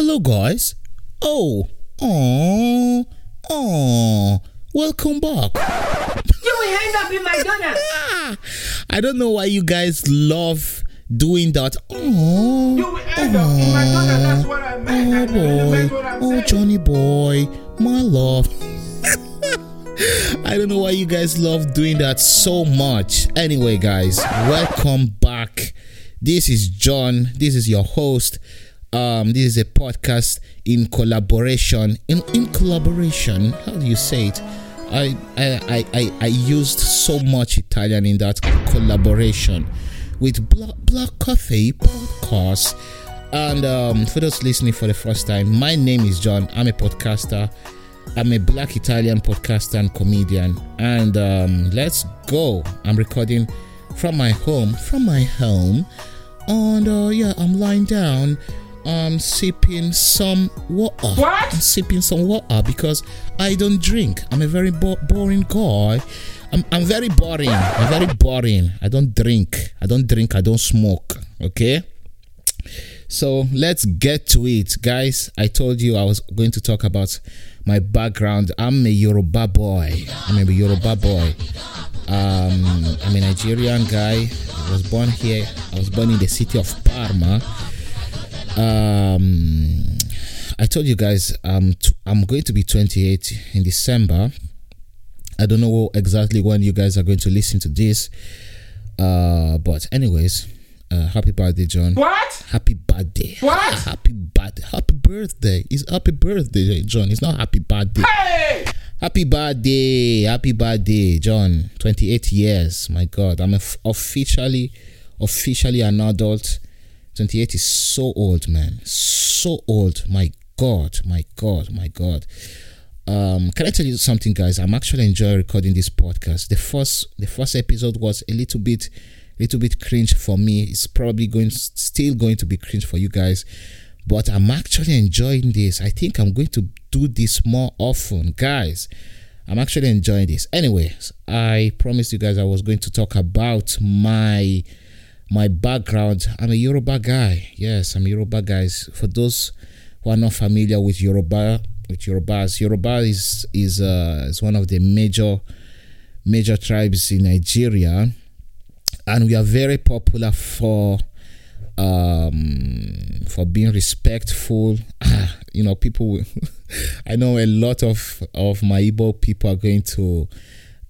hello guys. Oh, oh, oh, welcome back. You will end up in McDonald's. I don't know why you guys love doing that. Oh, You will end up in McDonald's. That's what I meant. oh I boy, oh saying. Johnny boy, my love. I don't know why you guys love doing that so much. Anyway, guys, welcome back. This is John. This is your host. Um, this is a podcast in collaboration. In in collaboration, how do you say it? I I I I, used so much Italian in that collaboration with Black, Black Coffee Podcast. And um, for those listening for the first time, my name is John. I'm a podcaster. I'm a black Italian podcaster and comedian. And um, let's go. I'm recording from my home, from my home. And uh, yeah, I'm lying down. I'm sipping some water. What? I'm sipping some water because I don't drink. I'm a very bo- boring guy. I'm, I'm very boring. I'm very boring. I don't drink. I don't drink. I don't smoke. Okay. So let's get to it, guys. I told you I was going to talk about my background. I'm a Yoruba boy. I'm a Yoruba boy. Um, I'm a Nigerian guy. I was born here. I was born in the city of Parma. Um, I told you guys um, t- I'm going to be 28 in December. I don't know exactly when you guys are going to listen to this. Uh, but anyways, uh, happy birthday, John. What? Happy birthday. What? Happy birthday. Happy birthday. It's happy birthday, John. It's not happy birthday. Hey! Happy birthday. Happy birthday, John. 28 years. My God. I'm of- officially, officially an adult. 28 is so old, man. So old. My God. My God. My God. Um, can I tell you something, guys? I'm actually enjoying recording this podcast. The first, the first episode was a little bit, little bit cringe for me. It's probably going, still going to be cringe for you guys, but I'm actually enjoying this. I think I'm going to do this more often, guys. I'm actually enjoying this. Anyways, I promised you guys I was going to talk about my my background. I'm a Yoruba guy. Yes, I'm Yoruba guys. For those who are not familiar with Yoruba, with Yorubas, Yoruba is is uh, is one of the major major tribes in Nigeria, and we are very popular for um for being respectful you know people i know a lot of of my Igbo people are going to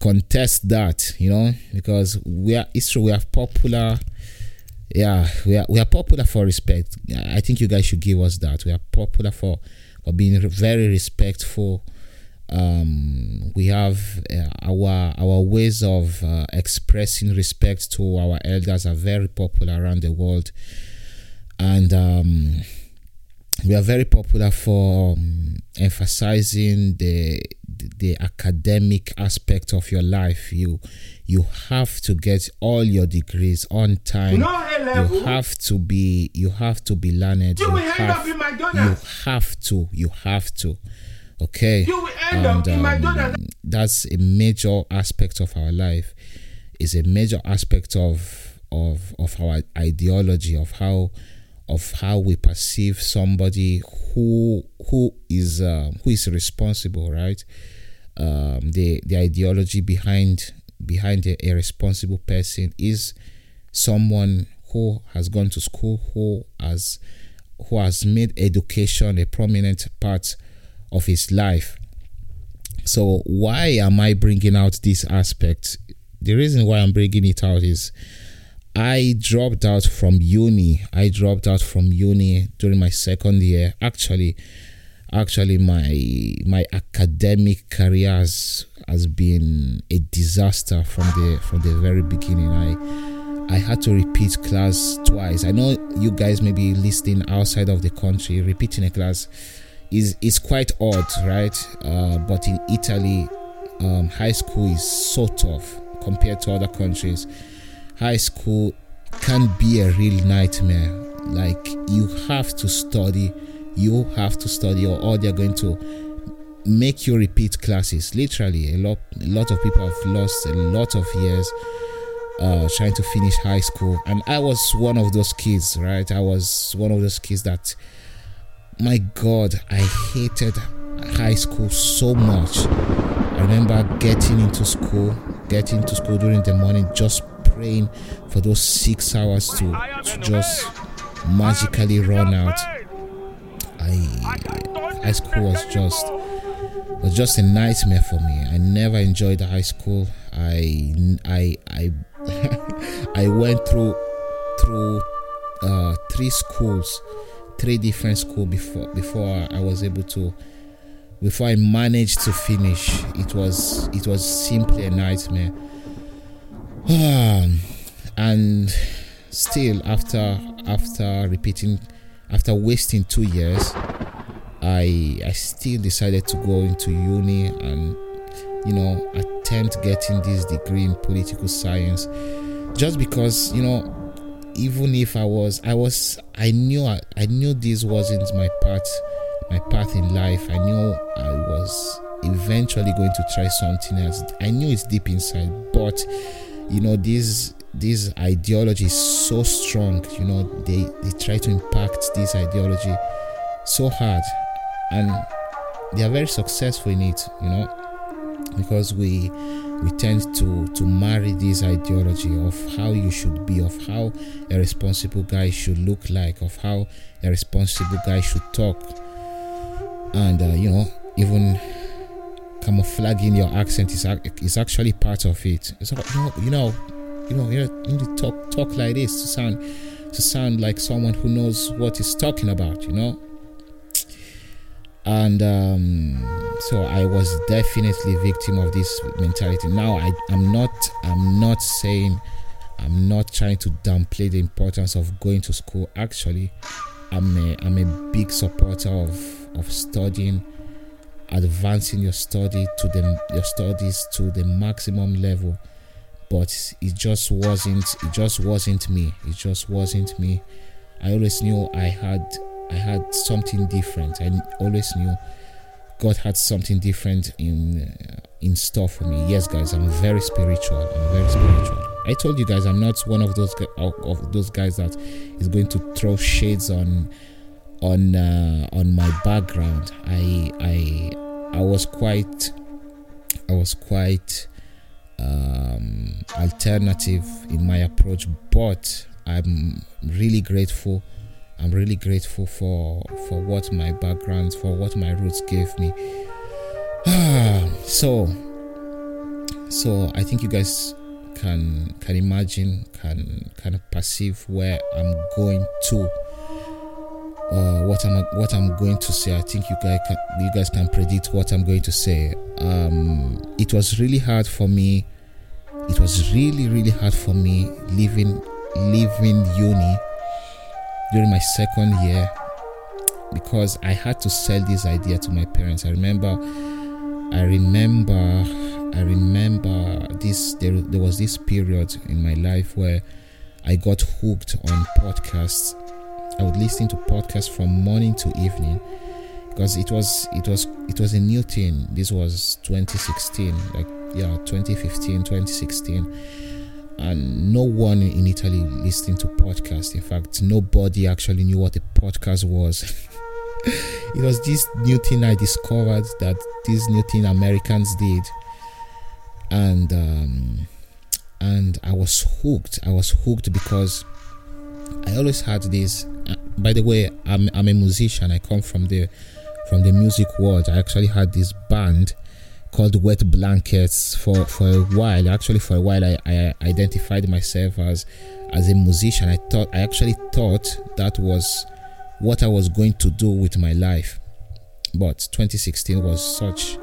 contest that you know because we are it's true we are popular. Yeah we are we are popular for respect. I think you guys should give us that. We are popular for for being very respectful. Um we have uh, our our ways of uh, expressing respect to our elders are very popular around the world. And um we are very popular for um, emphasizing the the academic aspect of your life you you have to get all your degrees on time. No A level. you have to be you have to be learned. You have, up in you have to you have to. Okay? You will end up in McDonald's. um, that's a major aspect of our life. Is a major aspect of of of our ideology of how of how we perceive somebody who who is um, who is responsible right? Um, the the ideology behind behind a, a responsible person is someone who has gone to school who has who has made education a prominent part of his life. So why am i bringing out this aspect? The reason why i'm bringing it out is i dropped out from uni i dropped out from uni during my second year actually actually my my academic career has, has been a disaster from the from the very beginning i I had to repeat class twice. I know you guys may be listening outside of the country. Repeating a class is is quite odd, right? Uh, but in Italy, um, high school is so tough compared to other countries. High school can be a real nightmare. Like you have to study, you have to study, or, or they're going to make you repeat classes. Literally, a lot a lot of people have lost a lot of years uh, trying to finish high school, and I was one of those kids, right? I was one of those kids that my God, I hated high school so much. I remember getting into school, getting to school during the morning, just praying for those six hours to, to just magically run out. I high school was just was just a nightmare for me. I never enjoyed high school. I I I I went through through uh, three schools, three different schools before before I was able to before I managed to finish. It was it was simply a nightmare. Um, and still after after repeating after wasting two years I I still decided to go into uni and you know attempt getting this degree in political science just because you know even if I was I was I knew I, I knew this wasn't my path my path in life. I knew I was eventually going to try something else. I knew it's deep inside but you know this this ideology is so strong you know they they try to impact this ideology so hard. And they are very successful in it you know because we we tend to to marry this ideology of how you should be of how a responsible guy should look like of how a responsible guy should talk. And uh, you know even camouflaging your accent is, is actually part of it it's you know you know you know you need to talk talk like this to sound to sound like someone who knows what he's talking about you know and um, so I was definitely victim of this mentality. Now I, I'm not I'm not saying I'm not trying to downplay the importance of going to school. Actually, I'm a I'm a big supporter of of studying, advancing your study to the your studies to the maximum level. But it just wasn't it just wasn't me. It just wasn't me. I always knew I had I had something different. I always knew God had something different in uh, in store for me. Yes, guys, I'm very spiritual. I'm very spiritual. I told you guys I'm not one of those of those guys that is going to throw shades on on uh, on my background. I I I was quite I was quite um, alternative in my approach, but I'm really grateful I'm really grateful for for what my background, for what my roots gave me. so so I think you guys can can imagine, can kind of perceive where I'm going to. Uh, what I'm what I'm going to say. I think you guys can, you guys can predict what I'm going to say. Um, it was really hard for me. It was really really hard for me leaving leaving uni during my second year because I had to sell this idea to my parents. I remember, I remember, I remember this. There, there was this period in my life where I got hooked on podcasts. I would listen to podcasts from morning to evening because it was it was it was a new thing. This was 2016, like yeah, 2015, 2016 and no one in Italy listened to podcasts. In fact, nobody actually knew what a podcast was. it was this new thing I discovered that this new thing Americans did, and um, and I was hooked. I was hooked because I always had this. Uh, by the way, I'm I'm a musician. I come from the from the music world. I actually had this band called Wet Blankets for, for a while. Actually, for a while, I, I identified myself as as a musician. I thought I actually thought that was what I was going to do with my life. But 2016 was such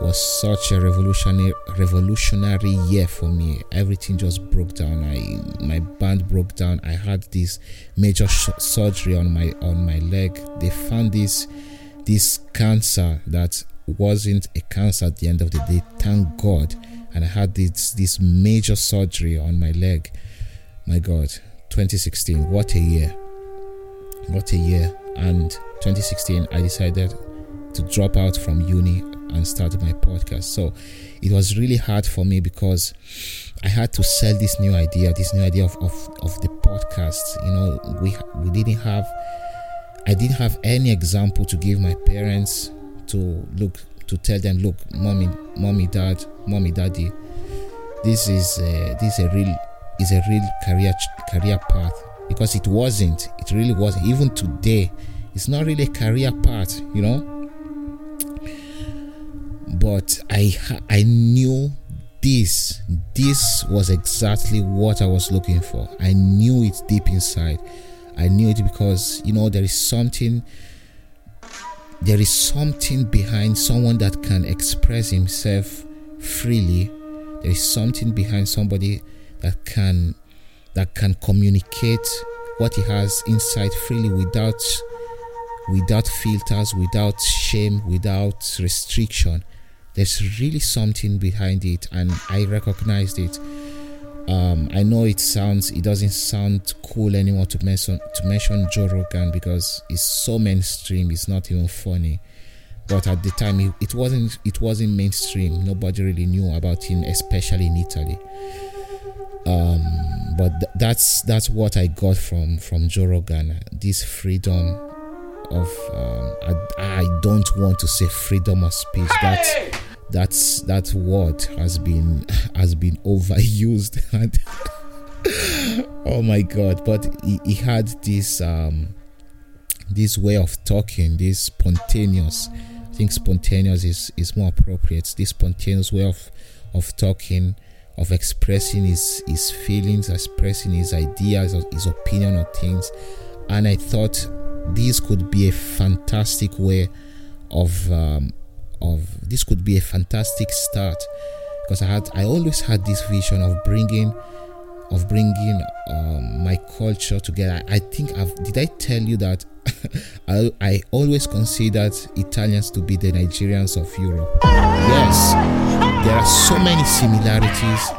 was such a revolutionary revolutionary year for me. Everything just broke down. I my band broke down. I had this major sh- surgery on my on my leg. They found this this cancer that wasn't a cancer at the end of the day. Thank God. And I had this this major surgery on my leg. My God, 2016. What a year. What a year. And 2016, I decided to drop out from uni and started my podcast. So it was really hard for me because I had to sell this new idea, this new idea of, of, of the podcast. You know, we we didn't have I didn't have any example to give my parents to look to tell them, look, mommy, mommy, dad, mommy, daddy, this is uh, this is a real is a real career career path because it wasn't. It really wasn't. Even today, it's not really a career path, you know. But I I knew this this was exactly what I was looking for. I knew it deep inside. I knew it because you know there is something there is something behind someone that can express himself freely. There is something behind somebody that can that can communicate what he has inside freely without without filters, without shame, without restriction. There's really something behind it, and I recognized it. Um, I know it sounds it doesn't sound cool anymore to mention to mention Joe Rogan because it's so mainstream. It's not even funny. But at the time, it, wasn't it wasn't mainstream. Nobody really knew about him, especially in Italy. Um, but th- that's that's what I got from from Joe Rogan. This freedom of um, I, I don't want to say freedom of speech. That that's that word has been has been overused. And oh my god! But he, he had this um this way of talking, this spontaneous. I think spontaneous is is more appropriate. This spontaneous way of of talking of expressing his his feelings, expressing his ideas, his opinion on things, and I thought this could be a fantastic way of um, of this could be a fantastic start because I had I always had this vision of bringing of bringing um, my culture together. I think I've did I tell you that I, I always considered Italians to be the Nigerians of Europe. Yes, there are so many similarities,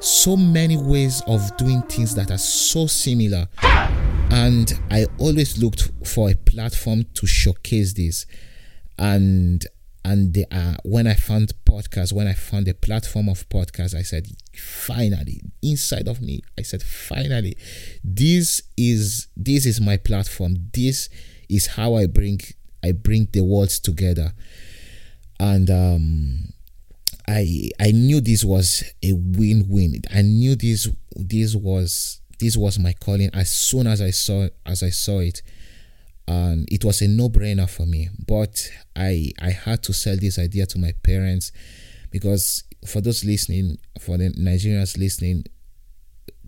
so many ways of doing things that are so similar. And I always looked for a platform to showcase this. And and they are when I found podcast, when I found a platform of podcast, I said, finally, inside of me, I said, finally, this is this is my platform. This is how I bring I bring the worlds together. And um I I knew this was a win-win. I knew this this was this was my calling as soon as I saw as I saw it and it was a no-brainer for me. But i i had to sell this idea to my parents because for those listening for the nigerians listening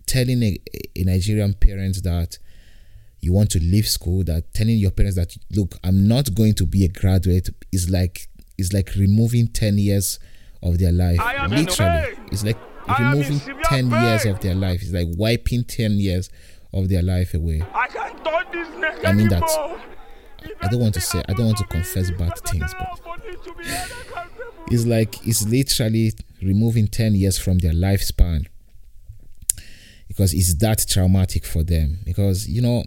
telling a, a nigerian parent that you want to leave school that telling your parents that look i'm not going to be a graduate is like is like removing 10 years of their life. Literally. it's like removing 10 years of their life. It's like wiping 10 years of their life away. I can't touch this neck I mean that. I don't want to say I don't want to confess bad things, but it's like it's literally removing 10 years from their lifespan because it's that traumatic for them because you know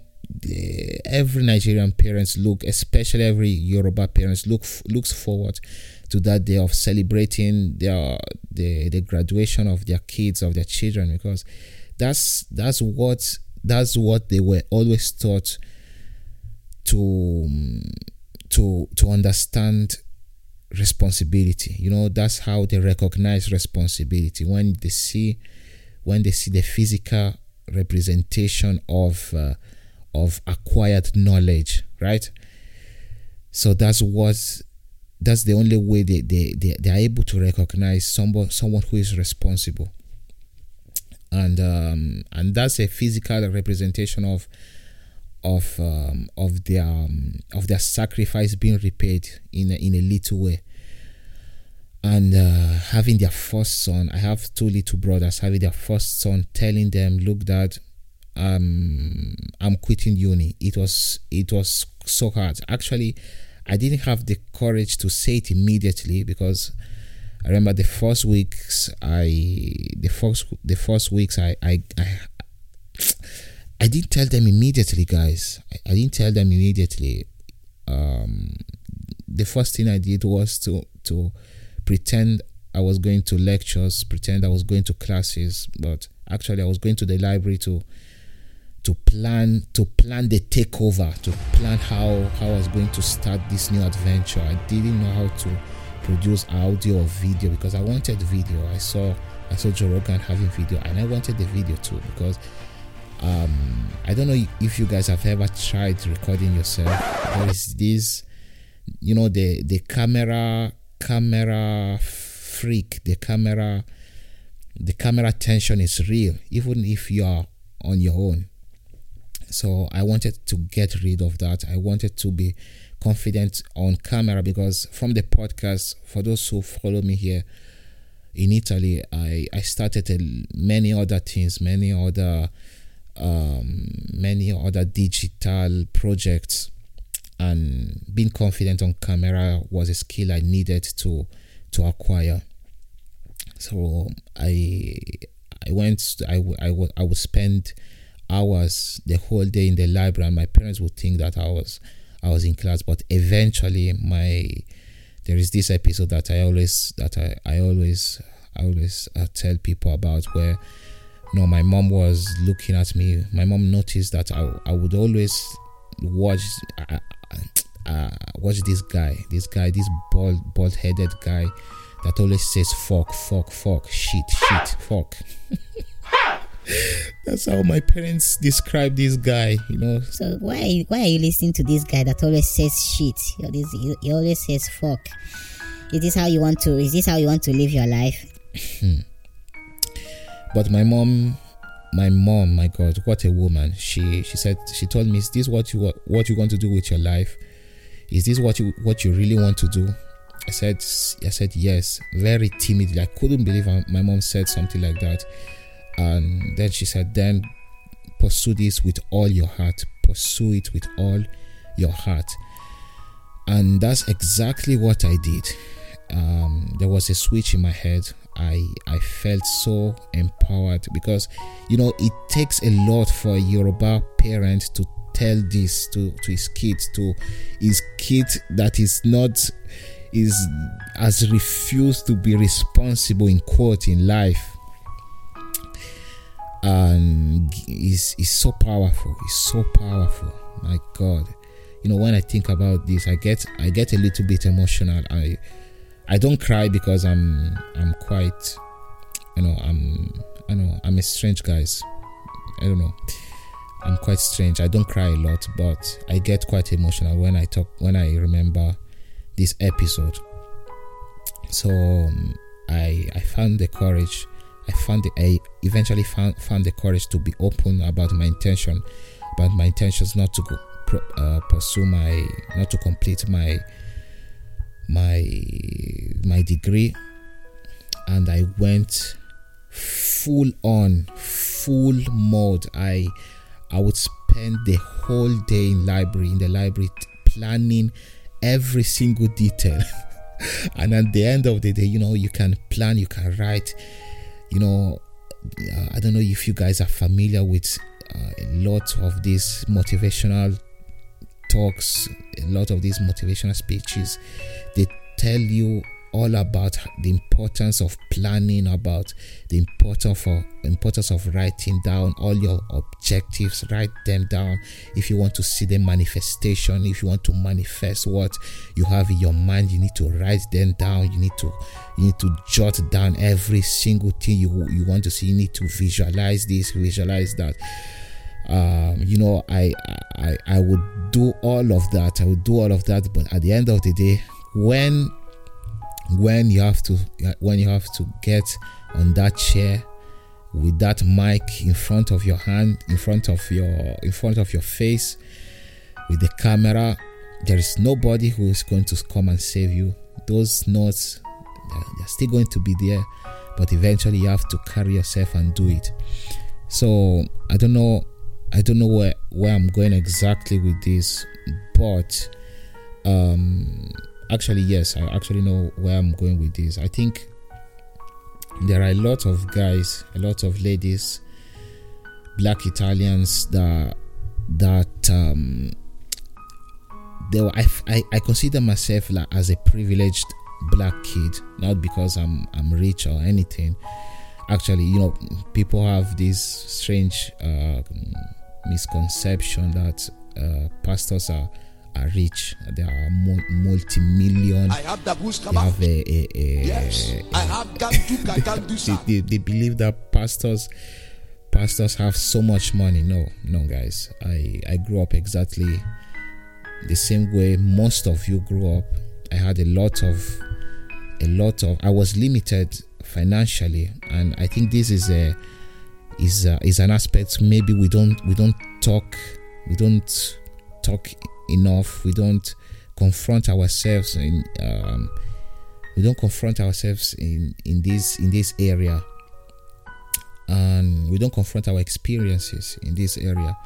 every Nigerian parents look especially every Yoruba parents look looks forward to that day of celebrating their the, the graduation of their kids of their children because that's that's what that's what they were always taught to to to understand responsibility. You know that's how they recognize responsibility. When they see when they see the physical representation of uh, of acquired knowledge right? So that's what that's the only way they, they, they, they are able to recognize someone someone who is responsible and um, and that's a physical representation of of um, of their um, of their sacrifice being repaid in a, in a little way. And uh, having their first son, I have two little brothers. Having their first son, telling them, "Look, Dad, um, I'm quitting uni." It was it was so hard. Actually, I didn't have the courage to say it immediately because I remember the first weeks I the first the first weeks I I I, I didn't tell them immediately, guys. I, I didn't tell them immediately. Um, the first thing I did was to to pretend I was going to lectures, pretend I was going to classes, but actually I was going to the library to to plan to plan the takeover to plan how how I was going to start this new adventure. I didn't know how to produce audio or video because I wanted video. I saw I saw Joe Rogan having video and I wanted the video too because um, I don't know if you guys have ever tried recording yourself. There is this, you know, the the camera camera freak, the camera the camera tension is real, even if you are on your own. So I wanted to get rid of that. I wanted to be confident on camera because from the podcast, for those who follow me here in Italy, I I started many other things, many other um, many other digital projects and being confident on camera was a skill I needed to to acquire. So I I went I, I, I would spend hours the whole day in the library and my parents would think that I was I was in class but eventually my there is this episode that I always that I, I always I always uh, tell people about where no, my mom was looking at me. My mom noticed that I, I would always watch uh, uh, watch this guy, this guy, this bald bald headed guy that always says fuck, fuck, fuck, shit, shit, fuck. That's how my parents describe this guy, you know. So why why are you listening to this guy that always says shit? He always, he always says fuck. Is this how you want to? Is this how you want to live your life? Hmm. But my mom, my mom, my God, what a woman! She she said she told me, "Is this what you what you want to do with your life? Is this what you what you really want to do?" I said, I said yes, very timidly. I couldn't believe my mom said something like that. And then she said, then pursue this with all your heart. Pursue it with all your heart. And that's exactly what I did. Um, there was a switch in my head. I I felt so empowered because you know it takes a lot for a Yoruba parent to tell this to, to his kids to his kid that is not is has refused to be responsible in quote in life and is is so powerful it's so powerful. My god. You know when i think about this i get i get a little bit emotional. I i don't cry because i'm i'm quite you know i'm i know i'm a strange guys. I don't know. I'm quite strange. I don't cry a lot but i get quite emotional when i talk when i remember this episode. So um, I I found the courage. I found the I eventually found found the courage to be open about my intention, about my intentions not to go uh, pursue my not to complete my my my degree, and I went full on full mode. I I would spend the whole day in library in the library planning every single detail. and at the end of the day, you know, you can plan, you can write. You know, uh, I don't know if you guys are familiar with uh, a lot of these motivational talks, a lot of these motivational speeches. They tell you all about the importance of planning, about the importance of importance of writing down all your objectives. Write them down if you want to see the manifestation. If you want to manifest what you have in your mind, you need to write them down. You need to you need to jot down every single thing you you want to see. You need to visualize this, visualize that. Um, you know, I, I I would do all of that. I would do all of that, but at the end of the day, when when you have to when you have to get on that chair with that mic in front of your hand in front of your in front of your face with the camera there is nobody who is going to come and save you. Those notes they're still going to be there but eventually you have to carry yourself and do it. So i don't know i don't know where where i'm going exactly with this but um actually yes i actually know where i'm going with this. I think there are a lot of guys a lot of ladies black italians that that um they were, I, I, I consider myself like as a privileged black kid not because i'm i'm rich or anything. Actually you know people have this strange uh, misconception that uh, pastors are are rich. They are multi-million. I have the boost They have a, a, a, Yes, I have do, I can do they, they, they believe that pastors pastors have so much money. No no guys. I i grew up exactly the same way most of you grew up. I had a lot of a lot of i was limited financially and i think this is a is a, is an aspect maybe we don't we don't talk we don't talk enough. We don't confront ourselves in um, we don't confront ourselves in in this in this area. And we don't confront our experiences in this area.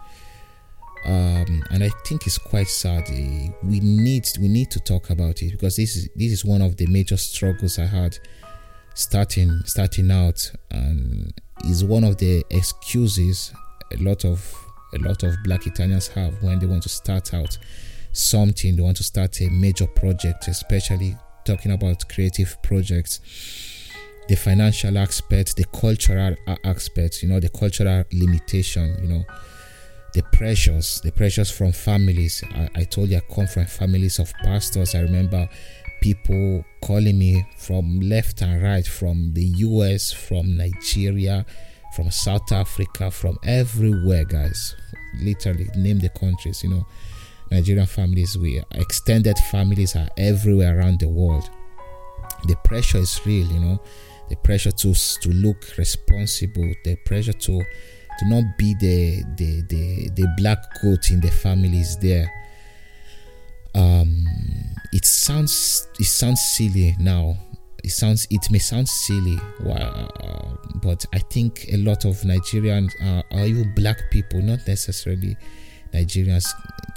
Um, and I think it's quite sad. Eh, We need we need to talk about it because this is this is one of the major struggles I had starting starting out, and is one of the excuses a lot of a lot of Black Italians have when they want to start out something. They want to start a major project, especially talking about creative projects the financial aspect, the cultural aspect, you know, the cultural limitation, you know, the pressures, the pressures from families. I, I told you I come from families of pastors. I remember people calling me from left and right, from the US, from Nigeria, from South Africa, from everywhere, guys. Literally, name the countries, you know. Nigerian families, we extended families are everywhere around the world the pressure is real you know the pressure to to look responsible the pressure to to not be the the the, the black coat in the family is there um it sounds it sounds silly now it sounds it may sound silly uh, but i think a lot of nigerians are, are even black people not necessarily nigerians.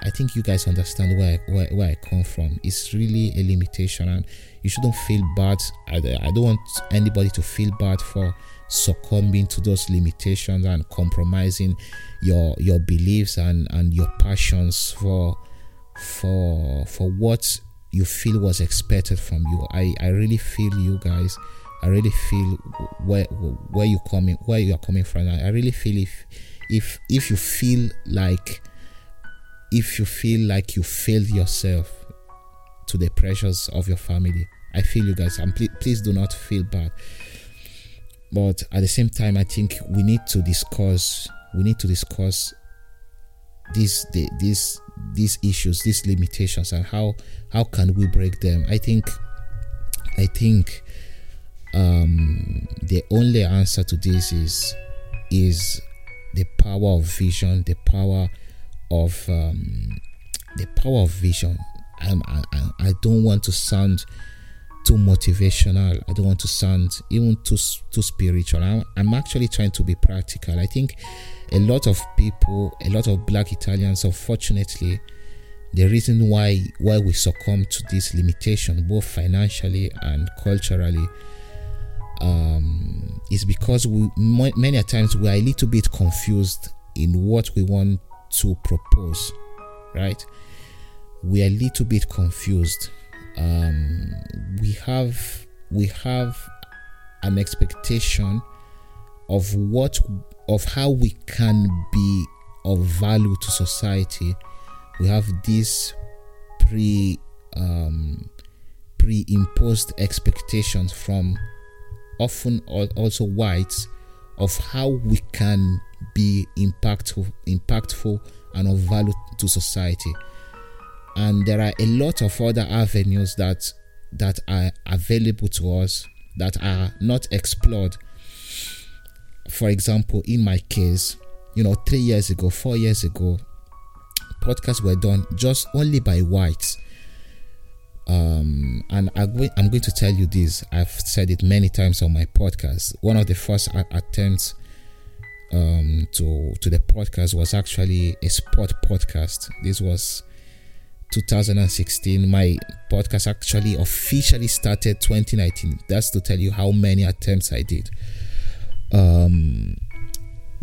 I think you guys understand where, where where i come from. It's really a limitation and you shouldn't feel bad. I, I don't want anybody to feel bad for succumbing to those limitations and compromising your your beliefs and and your passions for for for what you feel was expected from you. I i really feel you guys. I really feel where where you coming where you are coming from. I really feel if if if you feel like if you feel like you failed yourself to the pressures of your family i feel you guys. And please, please do not feel bad. But at the same time i think we need to discuss we need to discuss these the, these these issues these limitations and how how can we break them? I think i think um the only answer to this is is the power of vision the power of um the power of vision. I'm, I, I don't want to sound too motivational. I don't want to sound even too too spiritual. I'm, I'm actually trying to be practical. I think a lot of people a lot of black italians unfortunately the reason why why we succumb to this limitation both financially and culturally um, is because we many times we are a little bit confused in what we want to propose right? We are a little bit confused. Um, we have we have an expectation of what of how we can be of value to society we have this pre um, pre-imposed expectations from often also whites of how we can be impactful impactful and of value to society. And there are a lot of other avenues that that are available to us that are not explored. For example in my case you know 3 years ago 4 years ago podcasts were done just only by whites um, and I'm going, going to tell you this. I've said it many times on my podcast. One of the first attempts um, to to the podcast was actually a sport podcast. This was 2016. My podcast actually officially started 2019. That's to tell you how many attempts I did. Um,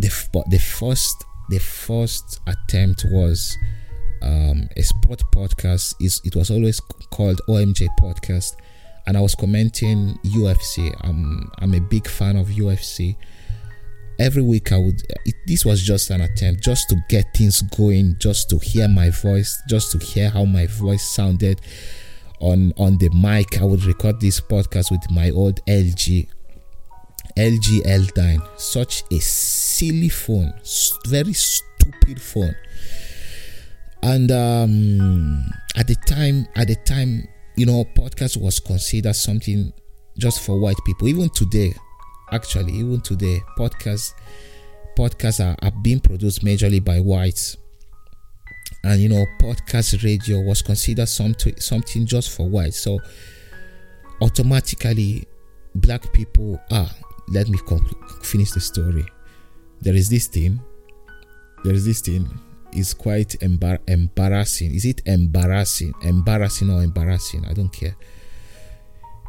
the the first the first attempt was um, a sport podcast. It was always called OMJ podcast, and I was commenting UFC. I'm I'm a big fan of UFC, every week I would. It, this was just an attempt, just to get things going, just to hear my voice, just to hear how my voice sounded on on the mic. I would record this podcast with my old LG LG L9, such a silly phone, very stupid phone. And um, at the time, at the time, you know, podcast was considered something just for white people. Even today, actually, even today, podcasts podcasts are, are being produced majorly by whites. And you know, podcast radio was considered something something just for whites. So automatically, black people ah, let me finish the story. There is this thing. There is this thing. It's quite embar- embarrassing. Is it embarrassing? Embarrassing or embarrassing? I don't care.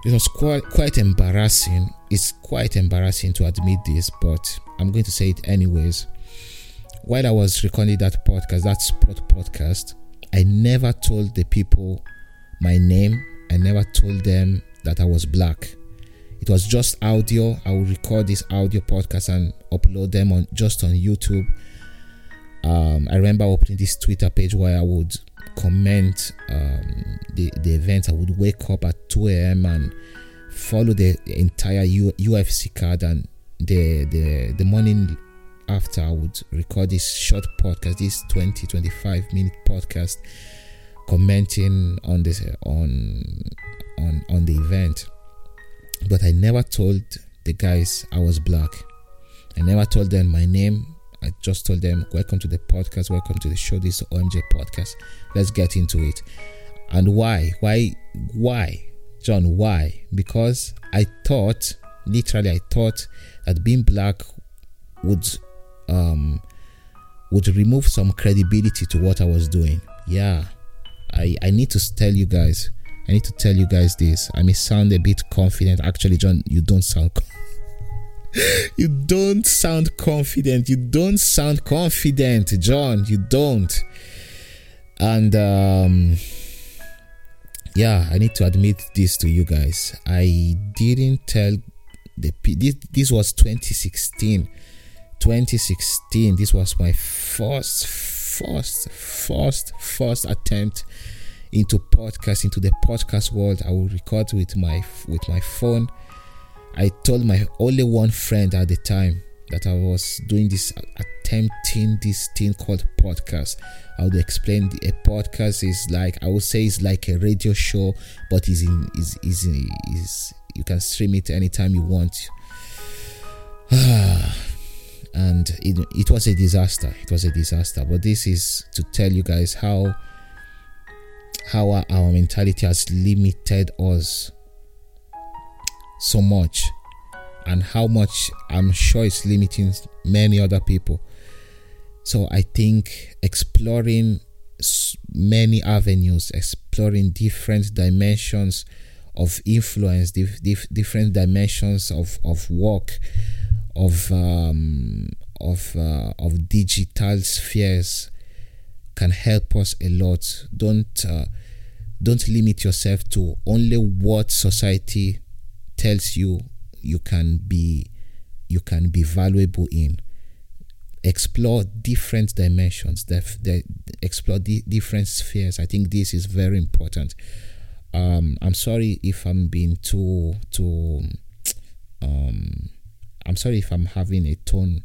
It was quite quite embarrassing. It's quite embarrassing to admit this, but I'm going to say it anyways. While I was recording that podcast, that sport podcast, I never told the people my name. I never told them that I was black. It was just audio. I would record this audio podcast and upload them on just on YouTube. Um, I remember opening this Twitter page where I would comment um, the the event. I would wake up at 2 a.m. and follow the entire U- UFC card, and the the the morning after I would record this short podcast, this 20 25 minute podcast, commenting on this on on on the event but I never told the guys I was black. I never told them my name. I just told them, Welcome to the podcast, welcome to the show. This is OMJ podcast. Let's get into it. And why? Why? Why? John, why? Because I thought, literally, I thought that being black would um would remove some credibility to what I was doing. Yeah. I, I need to tell you guys I need to tell you guys this. I may sound a bit confident. Actually, John, you don't sound. you don't sound confident. You don't sound confident, John. You don't. And um, yeah, I need to admit this to you guys. I didn't tell the this. This was 2016. 2016. This was my first, first, first, first attempt into podcast into the podcast world. I will record with my with my phone. I told my only one friend at the time that i was doing this attempting this thing called podcast. I would explain the, a podcast is like i would say it's like a radio show but is in is is in, is you can stream it anytime you want. And it, it was a disaster. It was a disaster. But this is to tell you guys how how our, mentality has limited us so much and how much I'm sure it's limiting many other people. So I think exploring many avenues, exploring different dimensions of influence, dif- dif- different dimensions of, of work, of um, of uh, of digital spheres can help us a lot. Don't uh, don't limit yourself to only what society tells you you can be you can be valuable in. Explore different dimensions. Def, de, explore di- different spheres. I think this is very important. Um, I'm sorry if I'm being too too. Um, I'm sorry if I'm having a tone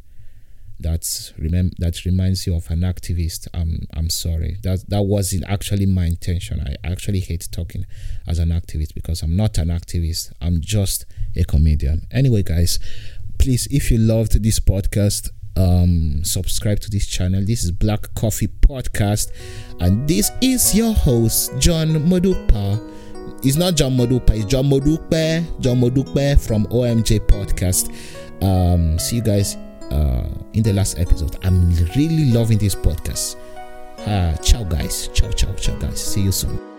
that's remem- that reminds you of an activist i'm i'm sorry. That that wasn't actually my intention. I actually hate talking as an activist because i'm not an activist. I'm just a comedian. Anyway guys please if you loved this podcast um subscribe to this channel. This is black coffee podcast and this is your host john modupa. It's not john modupa it's john modupe john modupe from omj podcast. Um see you guys uh, in the last episode. I'm really loving this podcast. Uh, ciao, guys. Ciao, ciao, ciao, guys. See you soon.